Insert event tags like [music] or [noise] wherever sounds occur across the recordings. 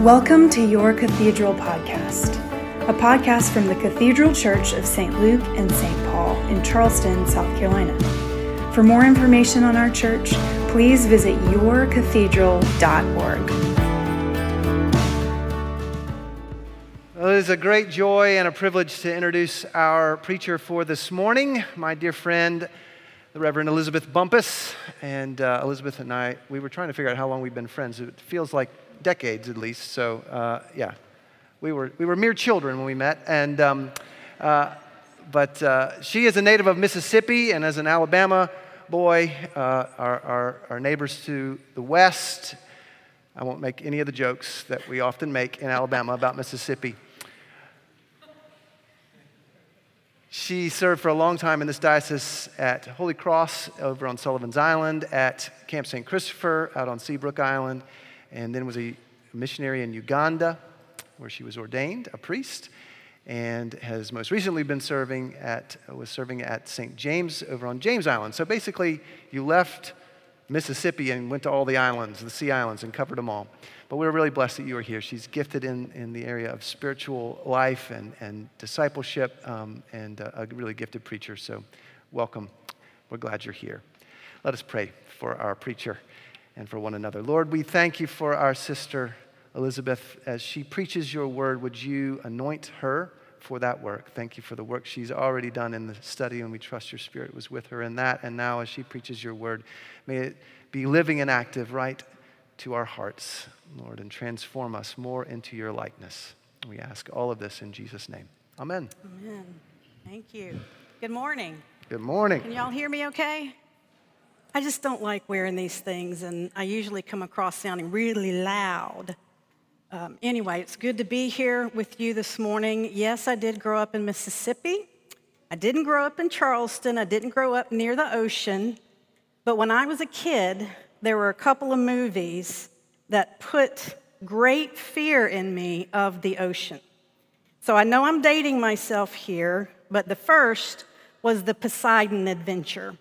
Welcome to Your Cathedral Podcast, a podcast from the Cathedral Church of St. Luke and St. Paul in Charleston, South Carolina. For more information on our church, please visit yourcathedral.org. Well, it is a great joy and a privilege to introduce our preacher for this morning, my dear friend, the Reverend Elizabeth Bumpas. And uh, Elizabeth and I, we were trying to figure out how long we've been friends. It feels like decades at least. So, uh, yeah, we were, we were mere children when we met. And, um, uh, but uh, she is a native of Mississippi, and as an Alabama boy, uh, our, our, our neighbors to the west, I won't make any of the jokes that we often make in Alabama about Mississippi. She served for a long time in this diocese at Holy Cross over on Sullivan's Island, at Camp St. Christopher out on Seabrook Island, and then was a missionary in Uganda where she was ordained a priest and has most recently been serving at was serving at St. James over on James Island. So basically, you left Mississippi and went to all the islands, the sea islands, and covered them all. But we're really blessed that you are here. She's gifted in, in the area of spiritual life and, and discipleship um, and a, a really gifted preacher. So, welcome. We're glad you're here. Let us pray for our preacher and for one another. Lord, we thank you for our sister Elizabeth as she preaches your word. Would you anoint her for that work? Thank you for the work she's already done in the study, and we trust your spirit was with her in that. And now, as she preaches your word, may it be living and active right to our hearts, Lord, and transform us more into your likeness. We ask all of this in Jesus' name. Amen. Amen. Thank you. Good morning. Good morning. Can y'all hear me okay? I just don't like wearing these things, and I usually come across sounding really loud. Um, anyway, it's good to be here with you this morning. Yes, I did grow up in Mississippi. I didn't grow up in Charleston. I didn't grow up near the ocean. But when I was a kid, there were a couple of movies that put great fear in me of the ocean. So I know I'm dating myself here, but the first was the Poseidon Adventure.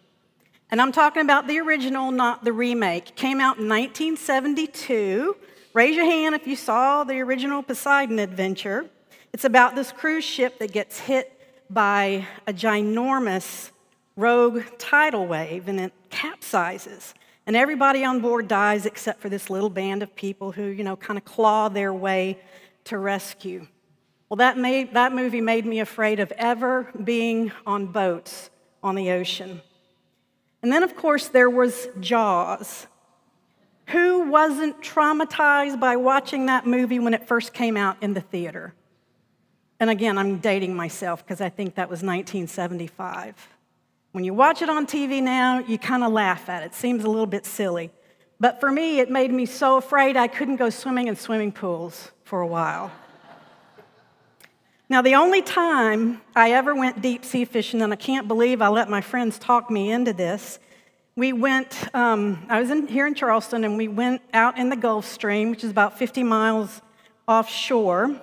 And I'm talking about the original, not the remake. came out in 1972. Raise your hand if you saw the original Poseidon Adventure. It's about this cruise ship that gets hit by a ginormous rogue tidal wave and it capsizes. And everybody on board dies except for this little band of people who, you know, kind of claw their way to rescue. Well, that, made, that movie made me afraid of ever being on boats on the ocean. And then, of course, there was Jaws. Who wasn't traumatized by watching that movie when it first came out in the theater? And again, I'm dating myself because I think that was 1975. When you watch it on TV now, you kind of laugh at it. It seems a little bit silly. But for me, it made me so afraid I couldn't go swimming in swimming pools for a while. Now, the only time I ever went deep sea fishing, and I can't believe I let my friends talk me into this, we went, um, I was in, here in Charleston, and we went out in the Gulf Stream, which is about 50 miles offshore,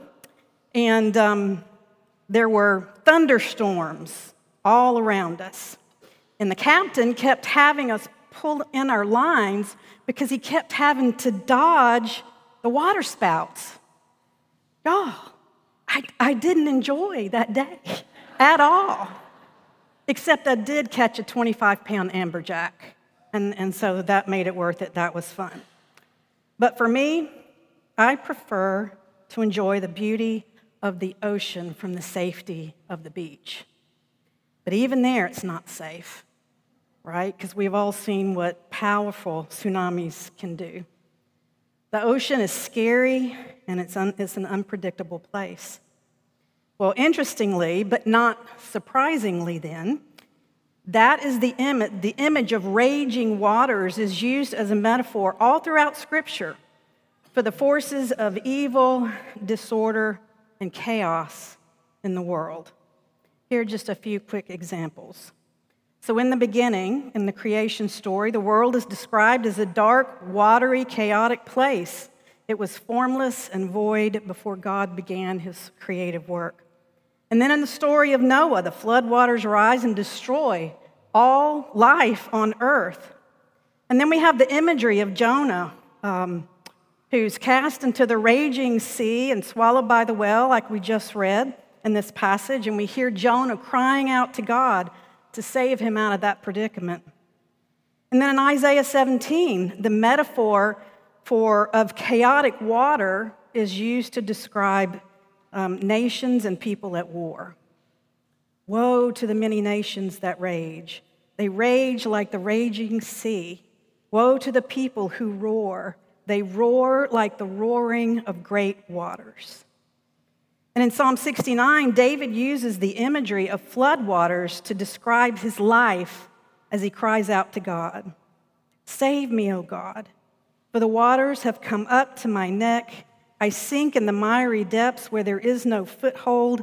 and um, there were thunderstorms all around us. And the captain kept having us pull in our lines because he kept having to dodge the water spouts. Y'all, I, I didn't enjoy that day at all. Except I did catch a 25 pound amberjack. And, and so that made it worth it. That was fun. But for me, I prefer to enjoy the beauty of the ocean from the safety of the beach. But even there, it's not safe, right? Because we've all seen what powerful tsunamis can do. The ocean is scary and it's, un, it's an unpredictable place. Well, interestingly, but not surprisingly, then, that is the, Im- the image of raging waters is used as a metaphor all throughout Scripture for the forces of evil, disorder, and chaos in the world. Here are just a few quick examples. So, in the beginning, in the creation story, the world is described as a dark, watery, chaotic place. It was formless and void before God began his creative work. And then in the story of Noah, the floodwaters rise and destroy all life on earth. And then we have the imagery of Jonah, um, who's cast into the raging sea and swallowed by the whale, like we just read in this passage. And we hear Jonah crying out to God to save him out of that predicament. And then in Isaiah 17, the metaphor for, of chaotic water is used to describe um, nations and people at war. Woe to the many nations that rage. They rage like the raging sea. Woe to the people who roar. They roar like the roaring of great waters. And in Psalm 69, David uses the imagery of floodwaters to describe his life as he cries out to God Save me, O God, for the waters have come up to my neck. I sink in the miry depths where there is no foothold.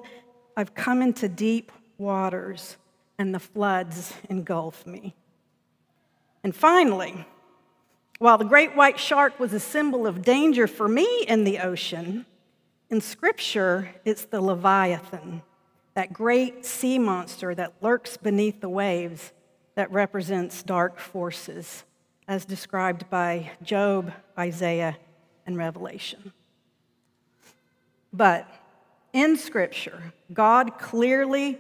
I've come into deep waters, and the floods engulf me. And finally, while the great white shark was a symbol of danger for me in the ocean, in Scripture, it's the Leviathan, that great sea monster that lurks beneath the waves that represents dark forces, as described by Job, Isaiah, and Revelation. But in Scripture, God clearly,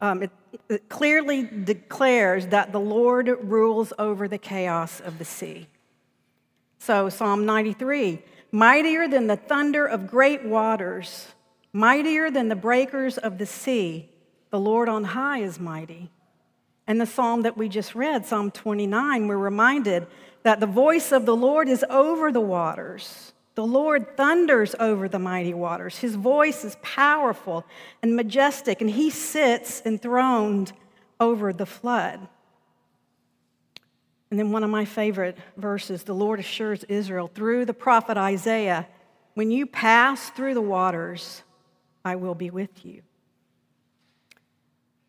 um, it, it clearly declares that the Lord rules over the chaos of the sea. So, Psalm 93 mightier than the thunder of great waters, mightier than the breakers of the sea, the Lord on high is mighty. And the psalm that we just read, Psalm 29, we're reminded that the voice of the Lord is over the waters. The Lord thunders over the mighty waters. His voice is powerful and majestic, and he sits enthroned over the flood. And then one of my favorite verses the Lord assures Israel through the prophet Isaiah when you pass through the waters, I will be with you.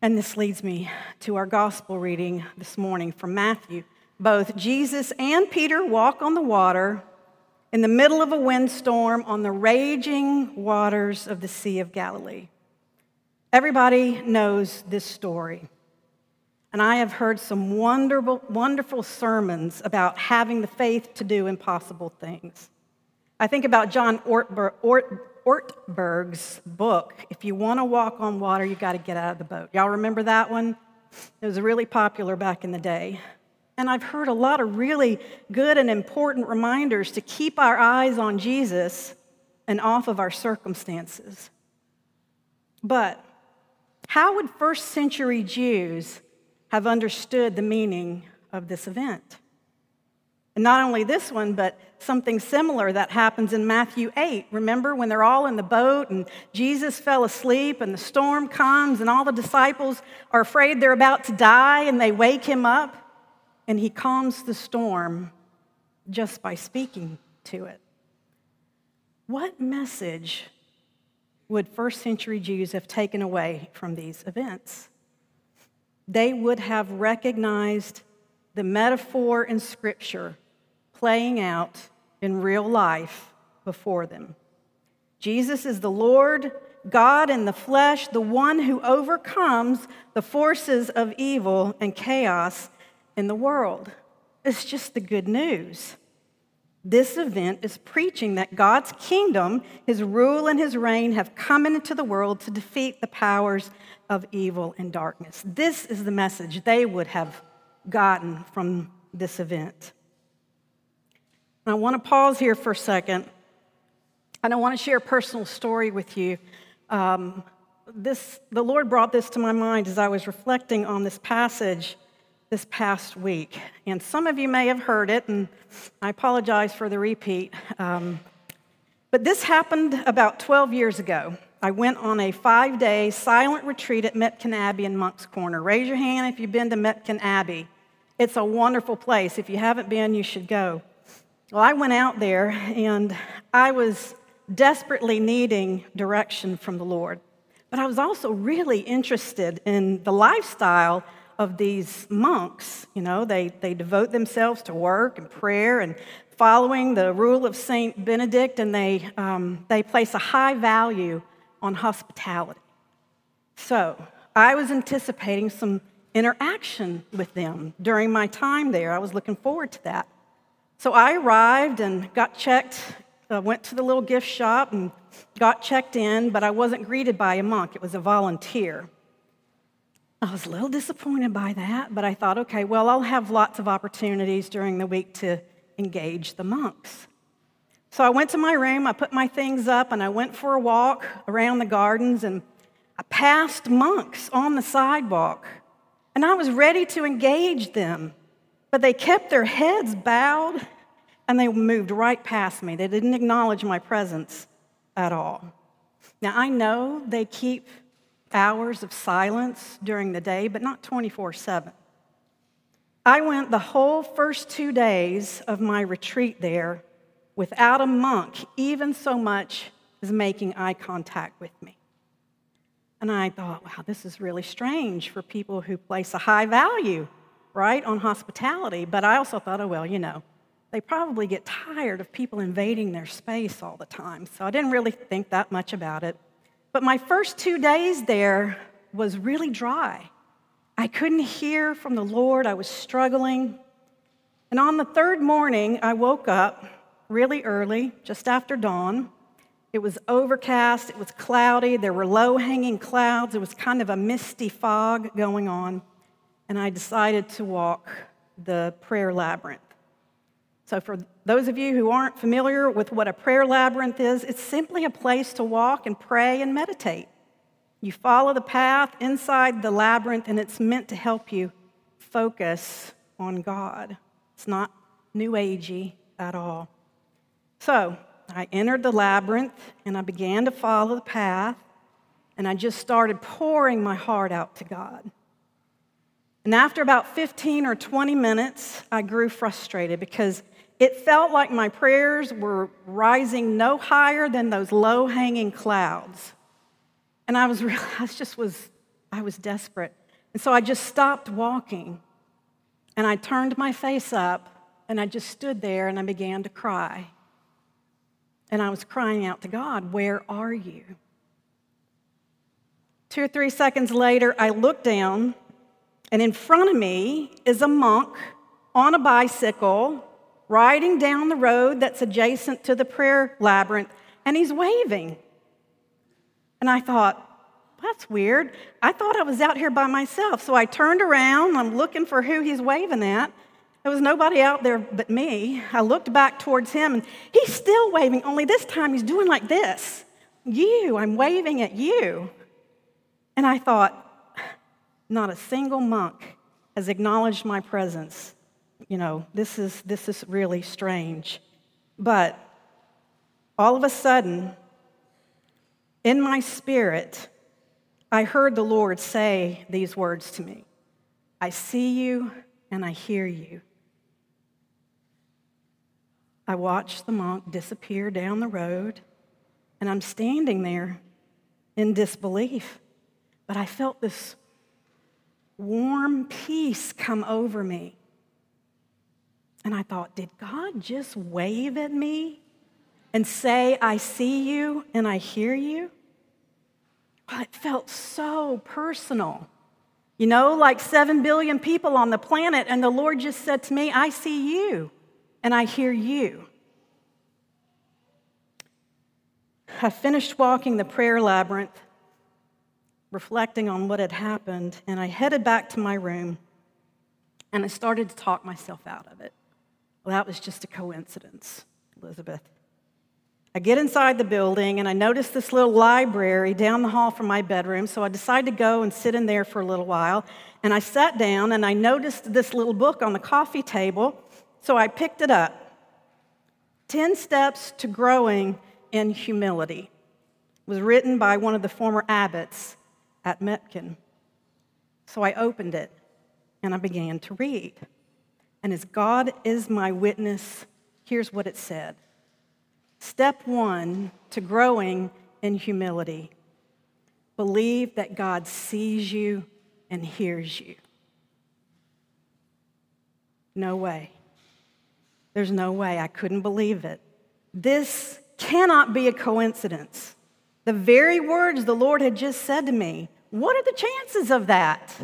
And this leads me to our gospel reading this morning from Matthew. Both Jesus and Peter walk on the water in the middle of a windstorm on the raging waters of the Sea of Galilee. Everybody knows this story. And I have heard some wonderful, wonderful sermons about having the faith to do impossible things. I think about John Ort, Ortberg's book, If You Want to Walk on Water, You Got to Get Out of the Boat. Y'all remember that one? It was really popular back in the day. And I've heard a lot of really good and important reminders to keep our eyes on Jesus and off of our circumstances. But how would first century Jews have understood the meaning of this event? And not only this one, but something similar that happens in Matthew 8. Remember when they're all in the boat and Jesus fell asleep and the storm comes and all the disciples are afraid they're about to die and they wake him up? And he calms the storm just by speaking to it. What message would first century Jews have taken away from these events? They would have recognized the metaphor in Scripture playing out in real life before them. Jesus is the Lord, God in the flesh, the one who overcomes the forces of evil and chaos in the world. It's just the good news. This event is preaching that God's kingdom, his rule and his reign have come into the world to defeat the powers of evil and darkness. This is the message they would have gotten from this event. And I want to pause here for a second. And I want to share a personal story with you. Um, this, the Lord brought this to my mind as I was reflecting on this passage this past week. And some of you may have heard it, and I apologize for the repeat. Um, but this happened about 12 years ago. I went on a five day silent retreat at Mepkin Abbey in Moncks Corner. Raise your hand if you've been to Mepkin Abbey. It's a wonderful place. If you haven't been, you should go. Well, I went out there and I was desperately needing direction from the Lord. But I was also really interested in the lifestyle of these monks. You know, they, they devote themselves to work and prayer and following the rule of Saint Benedict, and they, um, they place a high value on hospitality. So I was anticipating some interaction with them during my time there. I was looking forward to that. So I arrived and got checked uh, went to the little gift shop and got checked in, but I wasn't greeted by a monk, it was a volunteer. I was a little disappointed by that, but I thought, okay, well, I'll have lots of opportunities during the week to engage the monks. So I went to my room, I put my things up, and I went for a walk around the gardens, and I passed monks on the sidewalk, and I was ready to engage them, but they kept their heads bowed and they moved right past me. They didn't acknowledge my presence at all. Now, I know they keep hours of silence during the day, but not 24 7. I went the whole first two days of my retreat there without a monk, even so much as making eye contact with me. And I thought, wow, this is really strange for people who place a high value, right, on hospitality. But I also thought, oh, well, you know, they probably get tired of people invading their space all the time. So I didn't really think that much about it. But my first two days there was really dry. I couldn't hear from the Lord, I was struggling. And on the third morning, I woke up really early, just after dawn. It was overcast, it was cloudy, there were low hanging clouds, it was kind of a misty fog going on. And I decided to walk the prayer labyrinth. So, for those of you who aren't familiar with what a prayer labyrinth is, it's simply a place to walk and pray and meditate. You follow the path inside the labyrinth, and it's meant to help you focus on God. It's not new agey at all. So, I entered the labyrinth and I began to follow the path, and I just started pouring my heart out to God. And after about 15 or 20 minutes, I grew frustrated because it felt like my prayers were rising no higher than those low hanging clouds. And I was, [laughs] I just was, I was desperate. And so I just stopped walking and I turned my face up and I just stood there and I began to cry. And I was crying out to God, Where are you? Two or three seconds later, I looked down, and in front of me is a monk on a bicycle riding down the road that's adjacent to the prayer labyrinth, and he's waving. And I thought, that's weird. I thought I was out here by myself. So I turned around, I'm looking for who he's waving at. There was nobody out there but me. I looked back towards him, and he's still waving, only this time he's doing like this You, I'm waving at you. And I thought, not a single monk has acknowledged my presence you know, this is, this is really strange. But all of a sudden, in my spirit, I heard the Lord say these words to me I see you and I hear you. I watched the monk disappear down the road, and I'm standing there in disbelief. But I felt this warm peace come over me. And I thought, did God just wave at me and say, I see you and I hear you? Well, it felt so personal. You know, like seven billion people on the planet, and the Lord just said to me, I see you and I hear you. I finished walking the prayer labyrinth, reflecting on what had happened, and I headed back to my room and I started to talk myself out of it. Well, that was just a coincidence, Elizabeth. I get inside the building and I notice this little library down the hall from my bedroom, so I decide to go and sit in there for a little while. And I sat down and I noticed this little book on the coffee table, so I picked it up 10 Steps to Growing in Humility. It was written by one of the former abbots at Mepkin. So I opened it and I began to read. And as God is my witness, here's what it said Step one to growing in humility believe that God sees you and hears you. No way. There's no way. I couldn't believe it. This cannot be a coincidence. The very words the Lord had just said to me, what are the chances of that?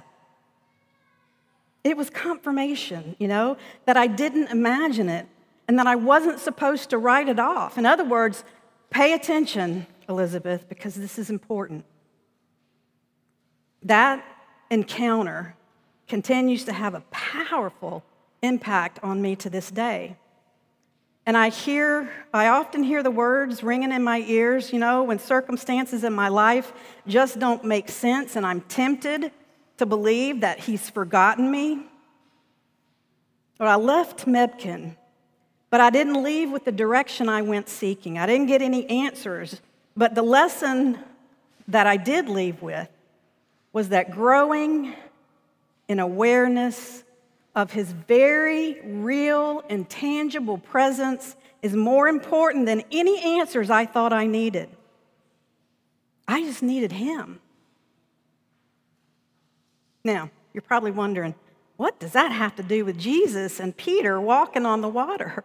It was confirmation, you know, that I didn't imagine it. and that I wasn't supposed to write it off. In other words, pay attention, Elizabeth, because this is important. That encounter continues to have a powerful impact on me to this day. And I hear, I often hear the words ringing in my ears, you know, when circumstances in my life just don't make sense and I'm tempted to believe that He's forgotten me. But I left Mepkin, but I didn't leave with the direction I went seeking. I didn't get any answers. But the lesson that I did leave with was that growing in awareness of his very real and tangible presence is more important than any answers I thought I needed. I just needed him. Now, you're probably wondering, what does that have to do with Jesus and Peter walking on the water?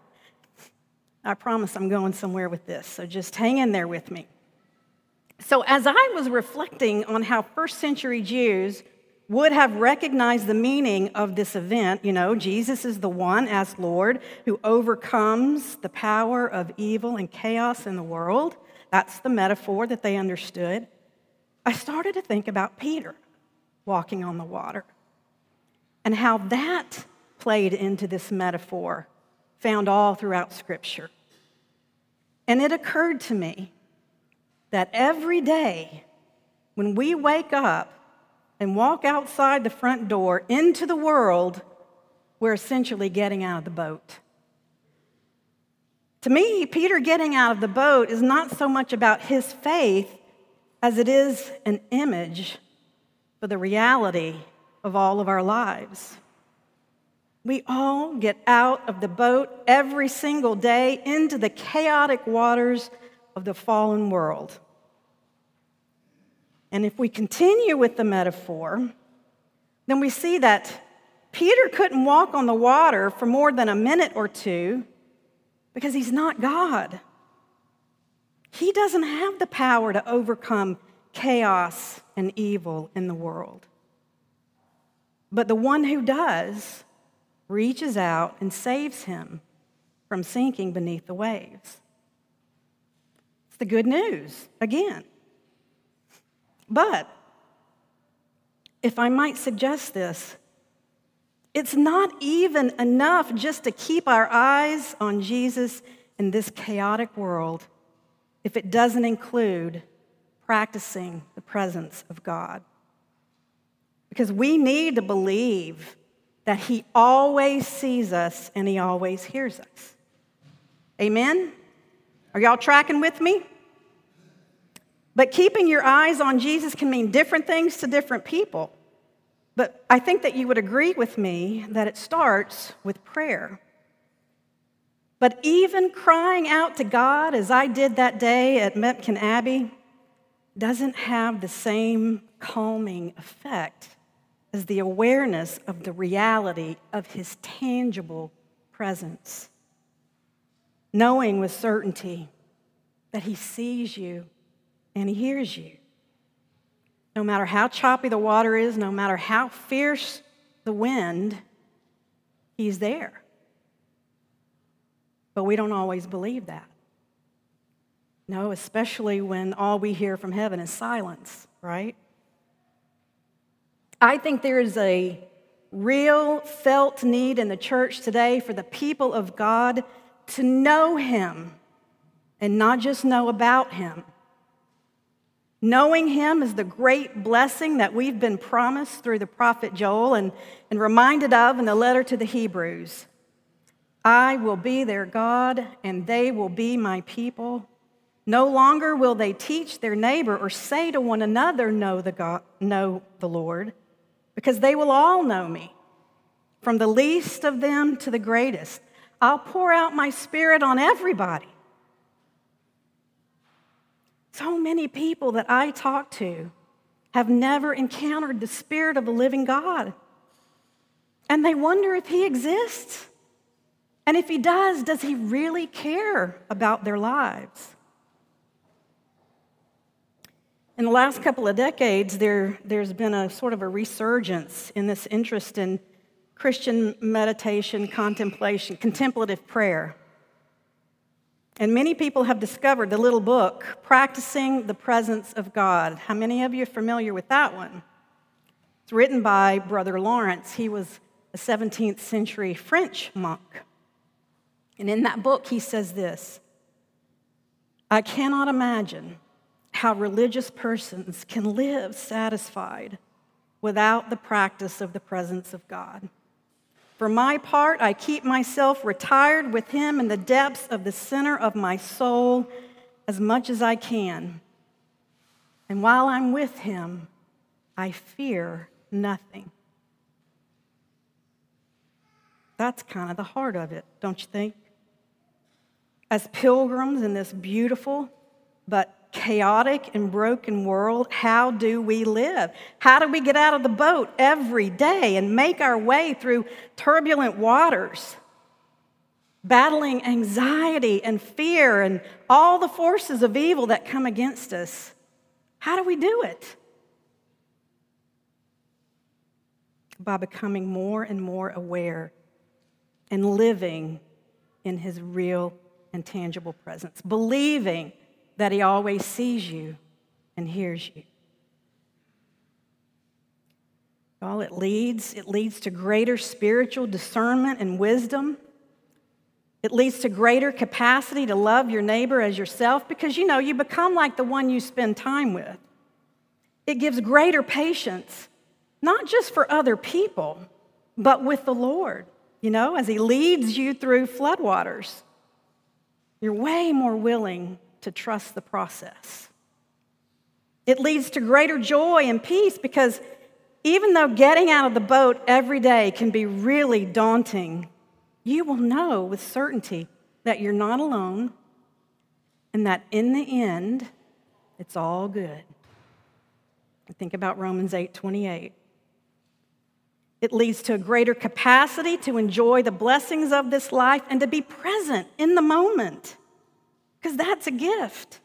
[laughs] I promise I'm going somewhere with this, so just hang in there with me. So, as I was reflecting on how first century Jews would have recognized the meaning of this event. You know, Jesus is the one, as Lord, who overcomes the power of evil and chaos in the world. That's the metaphor that they understood. I started to think about Peter walking on the water and how that played into this metaphor found all throughout Scripture. And it occurred to me that every day when we wake up and walk outside the front door into the world, we're essentially getting out of the boat. To me, Peter getting out of the boat is not so much about his faith as it is an image for the reality of all of our lives. We all get out of the boat every single day into the chaotic waters of the fallen world. And if we continue with the metaphor, then we see that Peter couldn't walk on the water for more than a minute or two because he's not God. He doesn't have the power to overcome chaos and evil in the world. But the one who does reaches out and saves him from sinking beneath the waves. It's the good news, again. But if I might suggest this, it's not even enough just to keep our eyes on Jesus in this chaotic world if it doesn't include practicing the presence of God. Because we need to believe that He always sees us and He always hears us. Amen? Are y'all tracking with me? But keeping your eyes on Jesus can mean different things to different people. But I think that you would agree with me that it starts with prayer. But even crying out to God, as I did that day at Mepkin Abbey, doesn't have the same calming effect as the awareness of the reality of His tangible presence. Knowing with certainty that He sees you and He hears you. No matter how choppy the water is, no matter how fierce the wind, He's there. But we don't always believe that. No, especially when all we hear from heaven is silence, right? I think there is a real felt need in the church today for the people of God to know Him and not just know about Him. Knowing him is the great blessing that we've been promised through the prophet Joel and, and reminded of in the letter to the Hebrews. I will be their God, and they will be my people. No longer will they teach their neighbor or say to one another, Know the, God, know the Lord, because they will all know me, from the least of them to the greatest. I'll pour out my spirit on everybody. So many people that I talk to have never encountered the Spirit of the living God. And they wonder if He exists. And if He does, does He really care about their lives? In the last couple of decades, there, there's been a sort of a resurgence in this interest in Christian meditation, contemplation, contemplative prayer. And many people have discovered the little book, Practicing the Presence of God. How many of you are familiar with that one? It's written by Brother Lawrence. He was a 17th century French monk. And in that book, he says this I cannot imagine how religious persons can live satisfied without the practice of the presence of God. For my part, I keep myself retired with him in the depths of the center of my soul as much as I can. And while I'm with him, I fear nothing. That's kind of the heart of it, don't you think? As pilgrims in this beautiful but chaotic and broken world, how do we live? How do we get out of the boat every day and make our way through turbulent waters, battling anxiety and fear and all the forces of evil that come against us? How do we do it? By becoming more and more aware and living in his real and tangible presence, believing that He always sees you and hears you. All it leads, it leads to greater spiritual discernment and wisdom. It leads to greater capacity to love your neighbor as yourself because you know you become like the one you spend time with. It gives greater patience, not just for other people, but with the Lord, you know, as He leads you through floodwaters. You're way more willing to trust the process. It leads to greater joy and peace because even though getting out of the boat every day can be really daunting, you will know with certainty that you're not alone and that in the end, it's all good. Think about Romans 8 28. It leads to a greater capacity to enjoy the blessings of this life and to be present in the moment because that's a gift.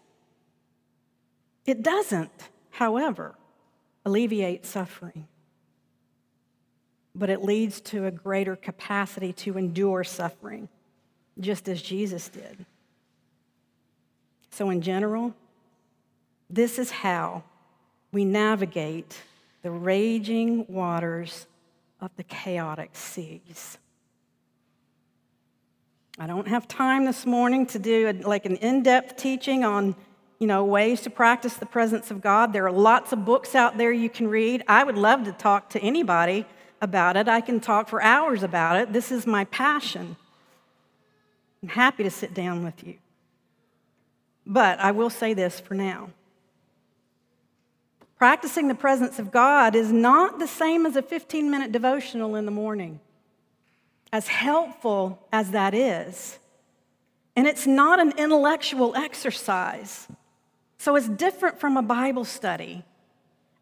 It doesn't, however, alleviate suffering, but it leads to a greater capacity to endure suffering, just as Jesus did. So, in general, this is how we navigate the raging waters of the chaotic seas. I don't have time this morning to do a, like an in-depth teaching on, you know, ways to practice the presence of God. There are lots of books out there you can read. I would love to talk to anybody about it. I can talk for hours about it. This is my passion. I'm happy to sit down with you. But I will say this for now. Practicing the presence of God is not the same as a 15 minute devotional in the morning as helpful as that is. And it's not an intellectual exercise. So it's different from a Bible study,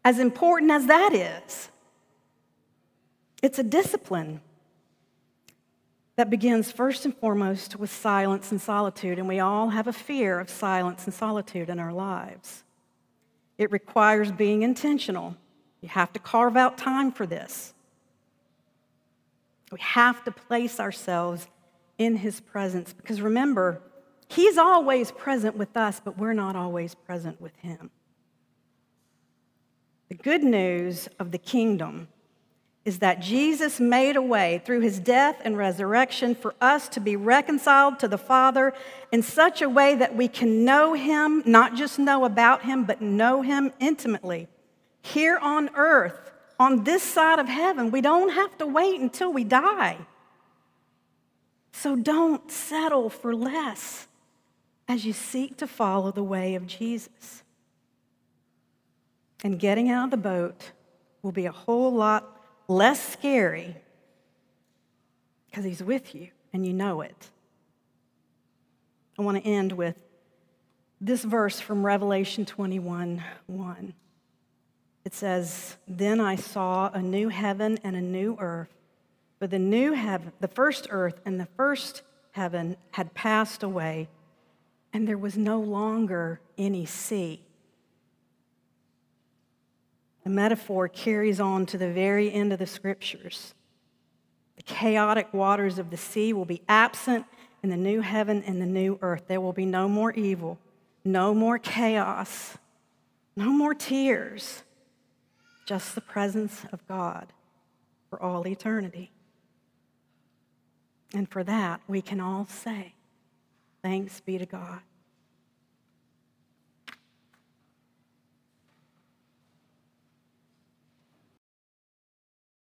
as important as that is. It's a discipline that begins first and foremost with silence and solitude, and we all have a fear of silence and solitude in our lives. It requires being intentional. You have to carve out time for this. We have to place ourselves in his presence because remember, he's always present with us, but we're not always present with him. The good news of the kingdom is that Jesus made a way through his death and resurrection for us to be reconciled to the Father in such a way that we can know him, not just know about him, but know him intimately here on earth on this side of heaven. We don't have to wait until we die. So don't settle for less as you seek to follow the way of Jesus. And getting out of the boat will be a whole lot less scary because he's with you and you know it. I want to end with this verse from Revelation 21 1. It says, Then I saw a new heaven and a new earth. For the new heaven, the first earth and the first heaven had passed away, and there was no longer any sea. The metaphor carries on to the very end of the scriptures. The chaotic waters of the sea will be absent, in the new heaven and the new earth. There will be no more evil, no more chaos, no more tears, just the presence of God for all eternity. And for that, we can all say, Thanks be to God.